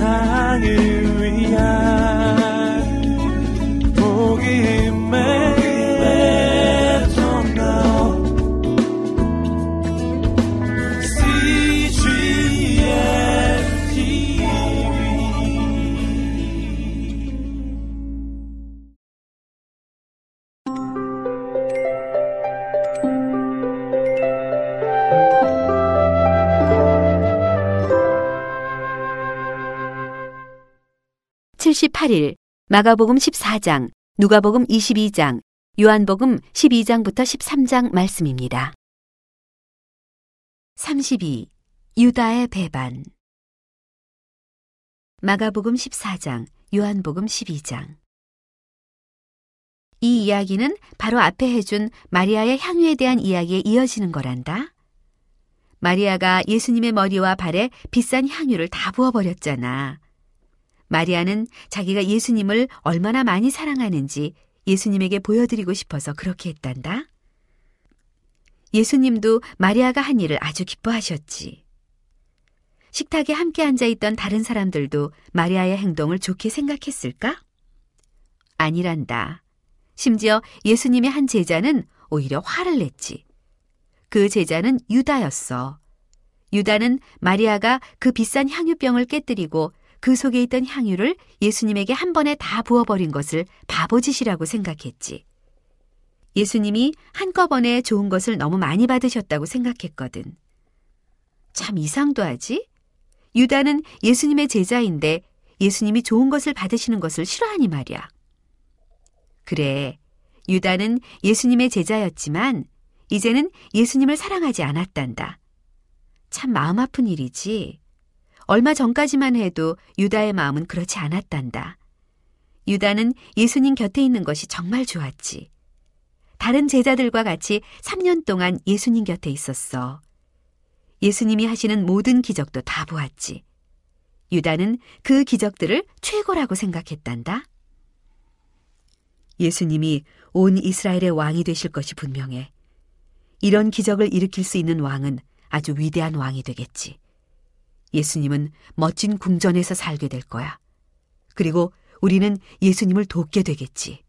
세상을 78일 마가복음 14장, 누가복음 22장, 요한복음 12장부터 13장 말씀입니다. 32. 유다의 배반 마가복음 14장, 요한복음 12장 이 이야기는 바로 앞에 해준 마리아의 향유에 대한 이야기에 이어지는 거란다. 마리아가 예수님의 머리와 발에 비싼 향유를 다 부어버렸잖아. 마리아는 자기가 예수님을 얼마나 많이 사랑하는지 예수님에게 보여드리고 싶어서 그렇게 했단다. 예수님도 마리아가 한 일을 아주 기뻐하셨지. 식탁에 함께 앉아 있던 다른 사람들도 마리아의 행동을 좋게 생각했을까? 아니란다. 심지어 예수님의 한 제자는 오히려 화를 냈지. 그 제자는 유다였어. 유다는 마리아가 그 비싼 향유병을 깨뜨리고 그 속에 있던 향유를 예수님에게 한 번에 다 부어버린 것을 바보짓이라고 생각했지. 예수님이 한꺼번에 좋은 것을 너무 많이 받으셨다고 생각했거든. 참 이상도 하지? 유다는 예수님의 제자인데 예수님이 좋은 것을 받으시는 것을 싫어하니 말이야. 그래, 유다는 예수님의 제자였지만 이제는 예수님을 사랑하지 않았단다. 참 마음 아픈 일이지. 얼마 전까지만 해도 유다의 마음은 그렇지 않았단다. 유다는 예수님 곁에 있는 것이 정말 좋았지. 다른 제자들과 같이 3년 동안 예수님 곁에 있었어. 예수님이 하시는 모든 기적도 다 보았지. 유다는 그 기적들을 최고라고 생각했단다. 예수님이 온 이스라엘의 왕이 되실 것이 분명해. 이런 기적을 일으킬 수 있는 왕은 아주 위대한 왕이 되겠지. 예수님은 멋진 궁전에서 살게 될 거야. 그리고 우리는 예수님을 돕게 되겠지.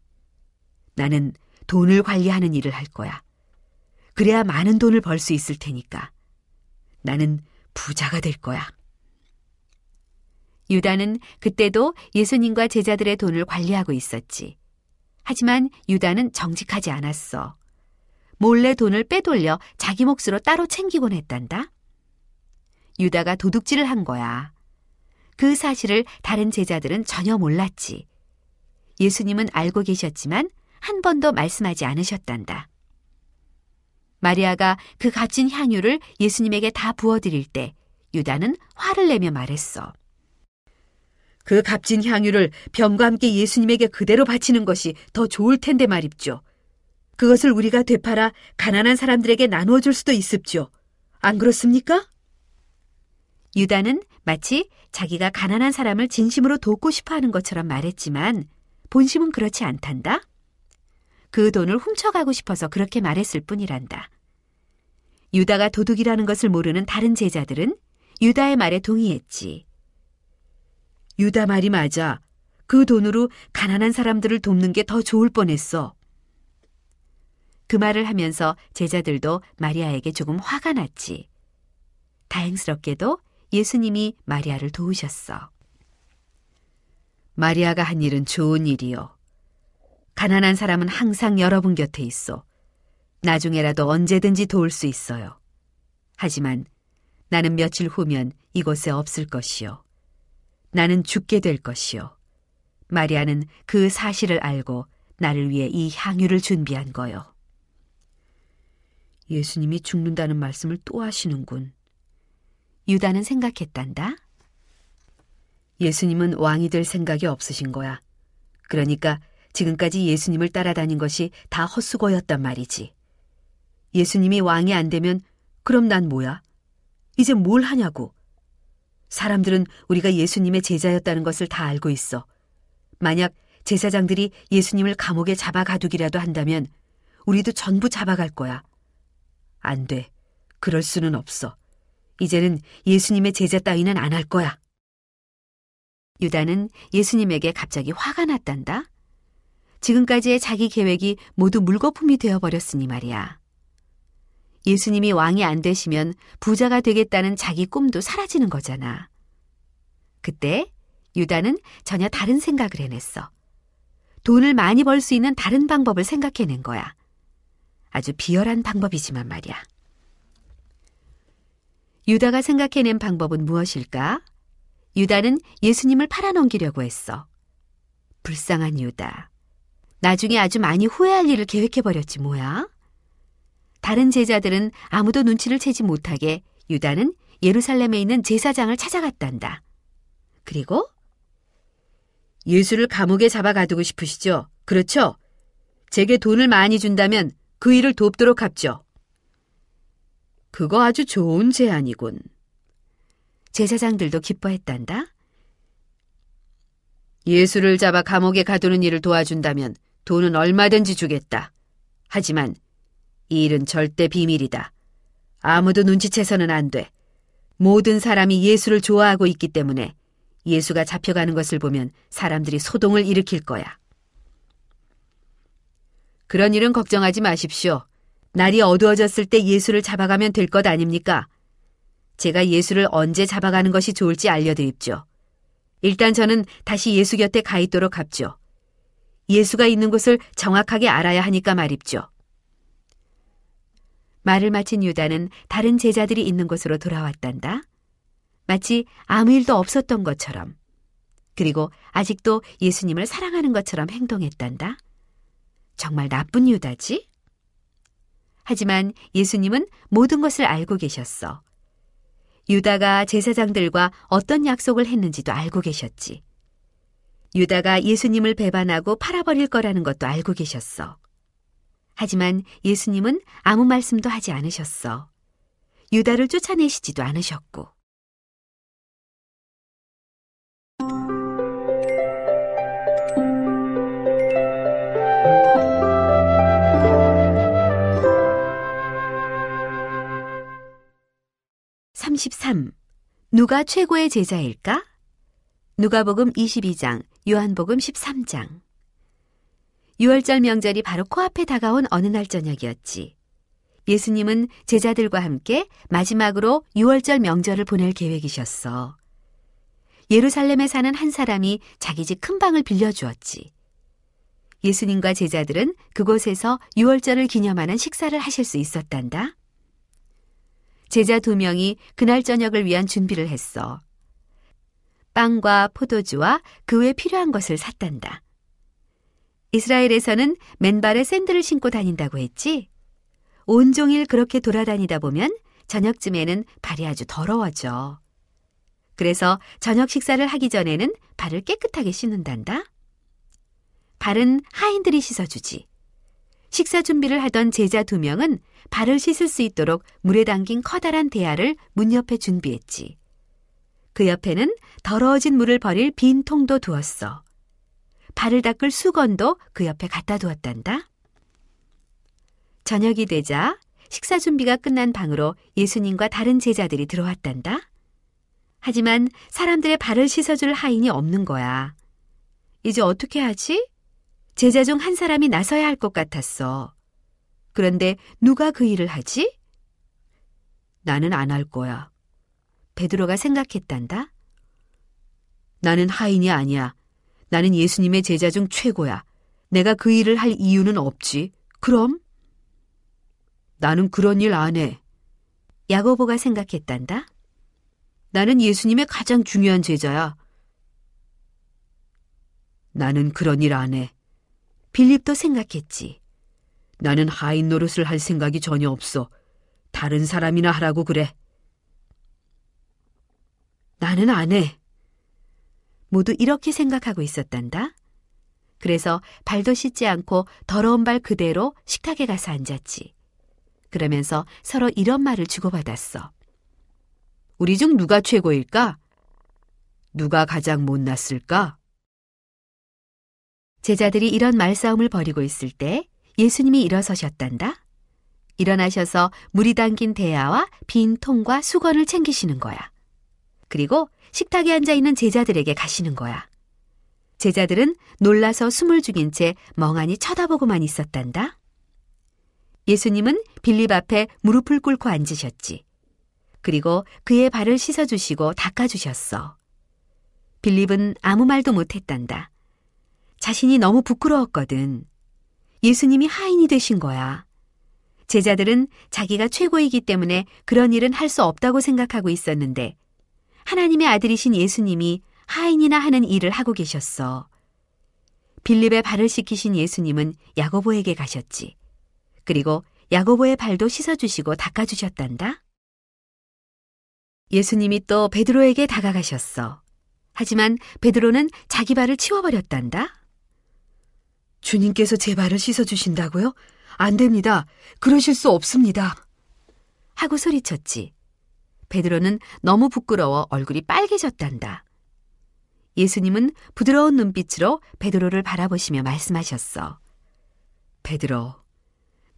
나는 돈을 관리하는 일을 할 거야. 그래야 많은 돈을 벌 수 있을 테니까. 나는 부자가 될 거야. 유다는 그때도 예수님과 제자들의 돈을 관리하고 있었지. 하지만 유다는 정직하지 않았어. 몰래 돈을 빼돌려 자기 몫으로 따로 챙기곤 했단다. 유다가 도둑질을 한 거야. 그 사실을 다른 제자들은 전혀 몰랐지. 예수님은 알고 계셨지만 한 번도 말씀하지 않으셨단다. 마리아가 그 값진 향유를 예수님에게 다 부어드릴 때 유다는 화를 내며 말했어. 그 값진 향유를 병과 함께 예수님에게 그대로 바치는 것이 더 좋을 텐데 말입죠. 그것을 우리가 되팔아 가난한 사람들에게 나누어 줄 수도 있습죠. 안 그렇습니까? 유다는 마치 자기가 가난한 사람을 진심으로 돕고 싶어 하는 것처럼 말했지만 본심은 그렇지 않단다. 그 돈을 훔쳐가고 싶어서 그렇게 말했을 뿐이란다. 유다가 도둑이라는 것을 모르는 다른 제자들은 유다의 말에 동의했지. 유다 말이 맞아. 그 돈으로 가난한 사람들을 돕는 게 더 좋을 뻔했어. 그 말을 하면서 제자들도 마리아에게 조금 화가 났지. 다행스럽게도 예수님이 마리아를 도우셨어. 마리아가 한 일은 좋은 일이요. 가난한 사람은 항상 여러분 곁에 있어. 나중에라도 언제든지 도울 수 있어요. 하지만 나는 며칠 후면 이곳에 없을 것이요. 나는 죽게 될 것이요. 마리아는 그 사실을 알고 나를 위해 이 향유를 준비한 거요. 예수님이 죽는다는 말씀을 또 하시는군. 유다는 생각했단다. 예수님은 왕이 될 생각이 없으신 거야. 그러니까 지금까지 예수님을 따라다닌 것이 다 헛수고였단 말이지. 예수님이 왕이 안 되면 그럼 난 뭐야? 이제 뭘 하냐고. 사람들은 우리가 예수님의 제자였다는 것을 다 알고 있어. 만약 제사장들이 예수님을 감옥에 잡아 가두기라도 한다면 우리도 전부 잡아갈 거야. 안 돼. 그럴 수는 없어. 이제는 예수님의 제자 따위는 안 할 거야. 유다는 예수님에게 갑자기 화가 났단다. 지금까지의 자기 계획이 모두 물거품이 되어버렸으니 말이야. 예수님이 왕이 안 되시면 부자가 되겠다는 자기 꿈도 사라지는 거잖아. 그때 유다는 전혀 다른 생각을 해냈어. 돈을 많이 벌 수 있는 다른 방법을 생각해낸 거야. 아주 비열한 방법이지만 말이야. 유다가 생각해낸 방법은 무엇일까? 유다는 예수님을 팔아넘기려고 했어. 불쌍한 유다. 나중에 아주 많이 후회할 일을 계획해버렸지 뭐야. 다른 제자들은 아무도 눈치를 채지 못하게 유다는 예루살렘에 있는 제사장을 찾아갔단다. 그리고 예수를 감옥에 잡아 가두고 싶으시죠? 그렇죠? 제게 돈을 많이 준다면 그 일을 돕도록 합죠. 그거 아주 좋은 제안이군. 제사장들도 기뻐했단다. 예수를 잡아 감옥에 가두는 일을 도와준다면 돈은 얼마든지 주겠다. 하지만 이 일은 절대 비밀이다. 아무도 눈치채서는 안 돼. 모든 사람이 예수를 좋아하고 있기 때문에 예수가 잡혀가는 것을 보면 사람들이 소동을 일으킬 거야. 그런 일은 걱정하지 마십시오. 날이 어두워졌을 때 예수를 잡아가면 될 것 아닙니까? 제가 예수를 언제 잡아가는 것이 좋을지 알려드립죠. 일단 저는 다시 예수 곁에 가 있도록 합죠. 예수가 있는 곳을 정확하게 알아야 하니까 말입죠. 말을 마친 유다는 다른 제자들이 있는 곳으로 돌아왔단다. 마치 아무 일도 없었던 것처럼. 그리고 아직도 예수님을 사랑하는 것처럼 행동했단다. 정말 나쁜 유다지? 하지만 예수님은 모든 것을 알고 계셨어. 유다가 제사장들과 어떤 약속을 했는지도 알고 계셨지. 유다가 예수님을 배반하고 팔아버릴 거라는 것도 알고 계셨어. 하지만 예수님은 아무 말씀도 하지 않으셨어. 유다를 쫓아내시지도 않으셨고. (33) 누가 최고의 제자일까? 누가복음 22장, 요한복음 13장. 6월절 명절이 바로 코앞에 다가온 어느 날 저녁이었지. 예수님은 제자들과 함께 마지막으로 6월절 명절을 보낼 계획이셨어. 예루살렘에 사는 한 사람이 자기 집 큰 방을 빌려주었지. 예수님과 제자들은 그곳에서 6월절을 기념하는 식사를 하실 수 있었단다. 제자 두 명이 그날 저녁을 위한 준비를 했어. 빵과 포도주와 그 외 필요한 것을 샀단다. 이스라엘에서는 맨발에 샌들을 신고 다닌다고 했지? 온종일 그렇게 돌아다니다 보면 저녁쯤에는 발이 아주 더러워져. 그래서 저녁 식사를 하기 전에는 발을 깨끗하게 씻는단다. 발은 하인들이 씻어주지. 식사 준비를 하던 제자 두 명은 발을 씻을 수 있도록 물에 담긴 커다란 대야를 문 옆에 준비했지. 그 옆에는 더러워진 물을 버릴 빈 통도 두었어. 발을 닦을 수건도 그 옆에 갖다 두었단다. 저녁이 되자 식사 준비가 끝난 방으로 예수님과 다른 제자들이 들어왔단다. 하지만 사람들의 발을 씻어줄 하인이 없는 거야. 이제 어떻게 하지? 제자 중 한 사람이 나서야 할 것 같았어. 그런데 누가 그 일을 하지? 나는 안 할 거야. 베드로가 생각했단다. 나는 하인이 아니야. 나는 예수님의 제자 중 최고야. 내가 그 일을 할 이유는 없지. 그럼? 나는 그런 일 안 해. 야고보가 생각했단다. 나는 예수님의 가장 중요한 제자야. 나는 그런 일 안 해. 빌립도 생각했지. 나는 하인 노릇을 할 생각이 전혀 없어. 다른 사람이나 하라고 그래. 나는 안 해. 모두 이렇게 생각하고 있었단다. 그래서 발도 씻지 않고 더러운 발 그대로 식탁에 가서 앉았지. 그러면서 서로 이런 말을 주고받았어. 우리 중 누가 최고일까? 누가 가장 못났을까? 제자들이 이런 말싸움을 벌이고 있을 때 예수님이 일어서셨단다. 일어나셔서 물이 담긴 대야와 빈 통과 수건을 챙기시는 거야. 그리고 식탁에 앉아 있는 제자들에게 가시는 거야. 제자들은 놀라서 숨을 죽인 채 멍하니 쳐다보고만 있었단다. 예수님은 빌립 앞에 무릎을 꿇고 앉으셨지. 그리고 그의 발을 씻어주시고 닦아주셨어. 빌립은 아무 말도 못했단다. 자신이 너무 부끄러웠거든. 예수님이 하인이 되신 거야. 제자들은 자기가 최고이기 때문에 그런 일은 할 수 없다고 생각하고 있었는데 하나님의 아들이신 예수님이 하인이나 하는 일을 하고 계셨어. 빌립의 발을 씻기신 예수님은 야고보에게 가셨지. 그리고 야고보의 발도 씻어주시고 닦아주셨단다. 예수님이 또 베드로에게 다가가셨어. 하지만 베드로는 자기 발을 치워버렸단다. 주님께서 제 발을 씻어주신다고요? 안 됩니다. 그러실 수 없습니다. 하고 소리쳤지. 베드로는 너무 부끄러워 얼굴이 빨개졌단다. 예수님은 부드러운 눈빛으로 베드로를 바라보시며 말씀하셨어. 베드로,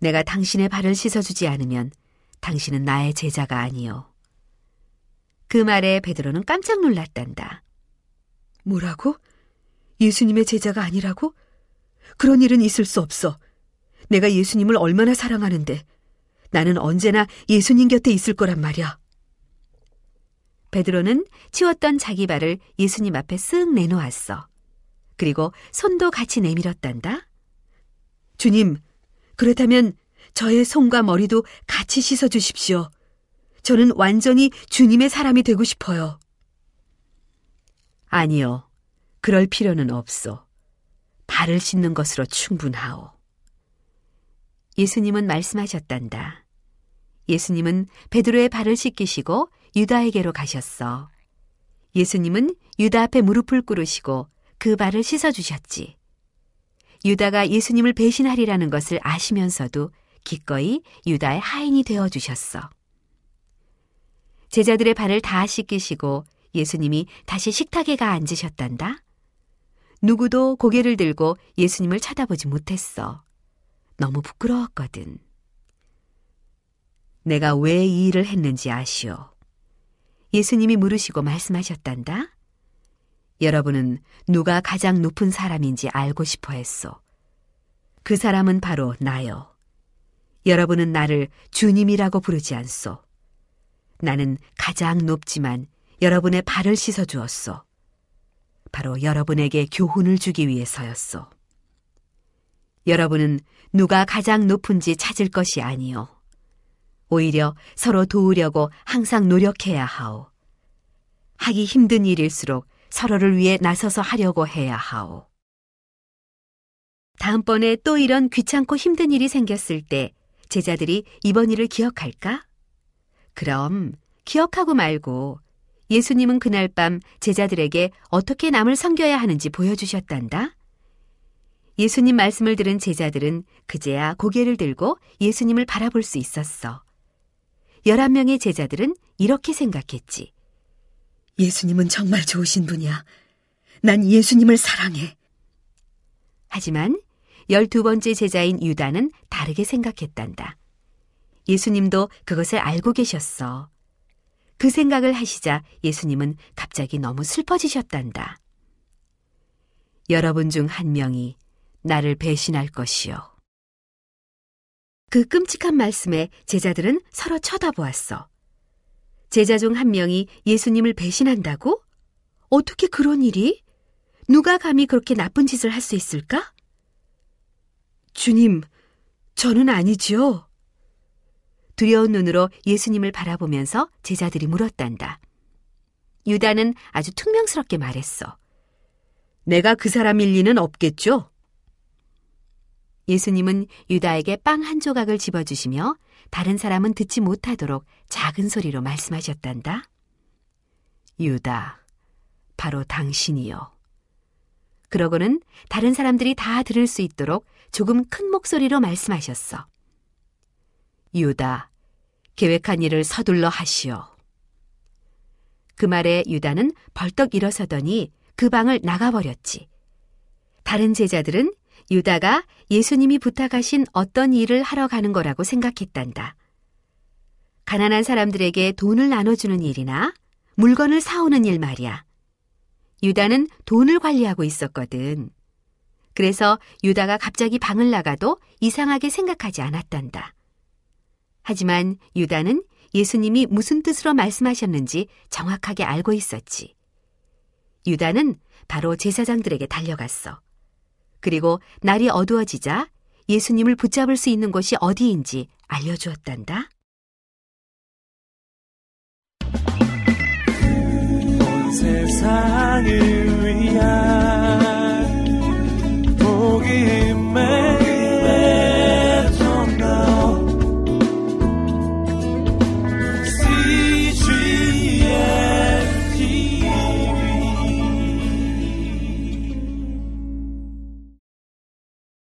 내가 당신의 발을 씻어주지 않으면 당신은 나의 제자가 아니요. 그 말에 베드로는 깜짝 놀랐단다. 뭐라고? 예수님의 제자가 아니라고? 그런 일은 있을 수 없어. 내가 예수님을 얼마나 사랑하는데 나는 언제나 예수님 곁에 있을 거란 말이야. 베드로는 치웠던 자기 발을 예수님 앞에 쓱 내놓았어. 그리고 손도 같이 내밀었단다. 주님, 그렇다면 저의 손과 머리도 같이 씻어 주십시오. 저는 완전히 주님의 사람이 되고 싶어요. 아니요. 그럴 필요는 없소. 발을 씻는 것으로 충분하오. 예수님은 말씀하셨단다. 예수님은 베드로의 발을 씻기시고 유다에게로 가셨어. 예수님은 유다 앞에 무릎을 꿇으시고 그 발을 씻어주셨지. 유다가 예수님을 배신하리라는 것을 아시면서도 기꺼이 유다의 하인이 되어 주셨어. 제자들의 발을 다 씻기시고 예수님이 다시 식탁에 가 앉으셨단다. 누구도 고개를 들고 예수님을 쳐다보지 못했어. 너무 부끄러웠거든. 내가 왜 이 일을 했는지 아시오. 예수님이 물으시고 말씀하셨단다. 여러분은 누가 가장 높은 사람인지 알고 싶어 했소. 그 사람은 바로 나요. 여러분은 나를 주님이라고 부르지 않소. 나는 가장 높지만 여러분의 발을 씻어 주었소. 바로 여러분에게 교훈을 주기 위해서였소. 여러분은 누가 가장 높은지 찾을 것이 아니요. 오히려 서로 도우려고 항상 노력해야 하오. 하기 힘든 일일수록 서로를 위해 나서서 하려고 해야 하오. 다음번에 또 이런 귀찮고 힘든 일이 생겼을 때 제자들이 이번 일을 기억할까? 그럼 기억하고 말고 예수님은 그날 밤 제자들에게 어떻게 남을 섬겨야 하는지 보여주셨단다. 예수님 말씀을 들은 제자들은 그제야 고개를 들고 예수님을 바라볼 수 있었어. 11명의 제자들은 이렇게 생각했지. 예수님은 정말 좋으신 분이야. 난 예수님을 사랑해. 하지만 열두 번째 제자인 유다는 다르게 생각했단다. 예수님도 그것을 알고 계셨어. 그 생각을 하시자 예수님은 갑자기 너무 슬퍼지셨단다. 여러분 중 한 명이 나를 배신할 것이요. 그 끔찍한 말씀에 제자들은 서로 쳐다보았어. 제자 중 한 명이 예수님을 배신한다고? 어떻게 그런 일이? 누가 감히 그렇게 나쁜 짓을 할 수 있을까? 주님, 저는 아니지요. 두려운 눈으로 예수님을 바라보면서 제자들이 물었단다. 유다는 아주 퉁명스럽게 말했어. 내가 그 사람일 리는 없겠죠? 예수님은 유다에게 빵 한 조각을 집어주시며 다른 사람은 듣지 못하도록 작은 소리로 말씀하셨단다. 유다, 바로 당신이요. 그러고는 다른 사람들이 다 들을 수 있도록 조금 큰 목소리로 말씀하셨어. 유다, 계획한 일을 서둘러 하시오. 그 말에 유다는 벌떡 일어서더니 그 방을 나가버렸지. 다른 제자들은 유다가 예수님이 부탁하신 어떤 일을 하러 가는 거라고 생각했단다. 가난한 사람들에게 돈을 나눠주는 일이나 물건을 사오는 일 말이야. 유다는 돈을 관리하고 있었거든. 그래서 유다가 갑자기 방을 나가도 이상하게 생각하지 않았단다. 하지만 유다는 예수님이 무슨 뜻으로 말씀하셨는지 정확하게 알고 있었지. 유다는 바로 제사장들에게 달려갔어. 그리고 날이 어두워지자 예수님을 붙잡을 수 있는 곳이 어디인지 알려주었단다. 온 세상을 위한